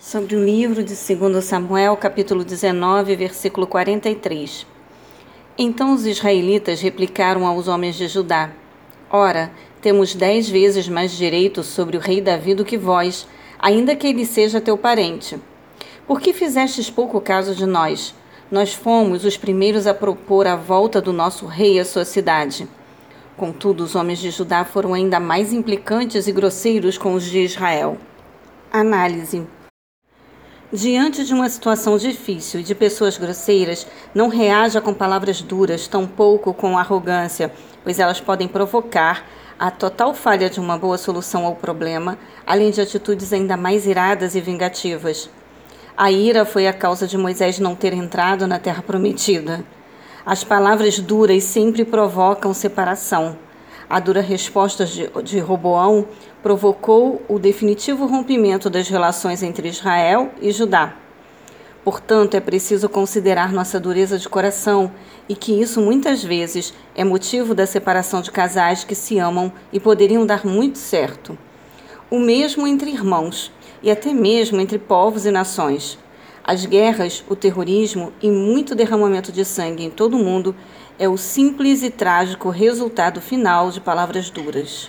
Sobre o livro de 2 Samuel, capítulo 19, versículo 43. Então os israelitas replicaram aos homens de Judá: Ora, temos dez vezes mais direito sobre o rei Davi do que vós, ainda que ele seja teu parente. Por que fizestes pouco caso de nós? Nós fomos os primeiros a propor a volta do nosso rei à sua cidade. Contudo, os homens de Judá foram ainda mais implicantes e grosseiros com os de Israel. Análise. Diante de uma situação difícil e de pessoas grosseiras, não reaja com palavras duras, tampouco com arrogância, pois elas podem provocar a total falha de uma boa solução ao problema, além de atitudes ainda mais iradas e vingativas. A ira foi a causa de Moisés não ter entrado na terra prometida. As palavras duras sempre provocam separação. A dura resposta de, de Roboão provocou o definitivo rompimento das relações entre Israel e Judá. Portanto, é preciso considerar nossa dureza de coração e que isso muitas vezes é motivo da separação de casais que se amam e poderiam dar muito certo. O mesmo entre irmãos e até mesmo entre povos e nações. As guerras, o terrorismo e muito derramamento de sangue em todo o mundo é o simples e trágico resultado final de palavras duras.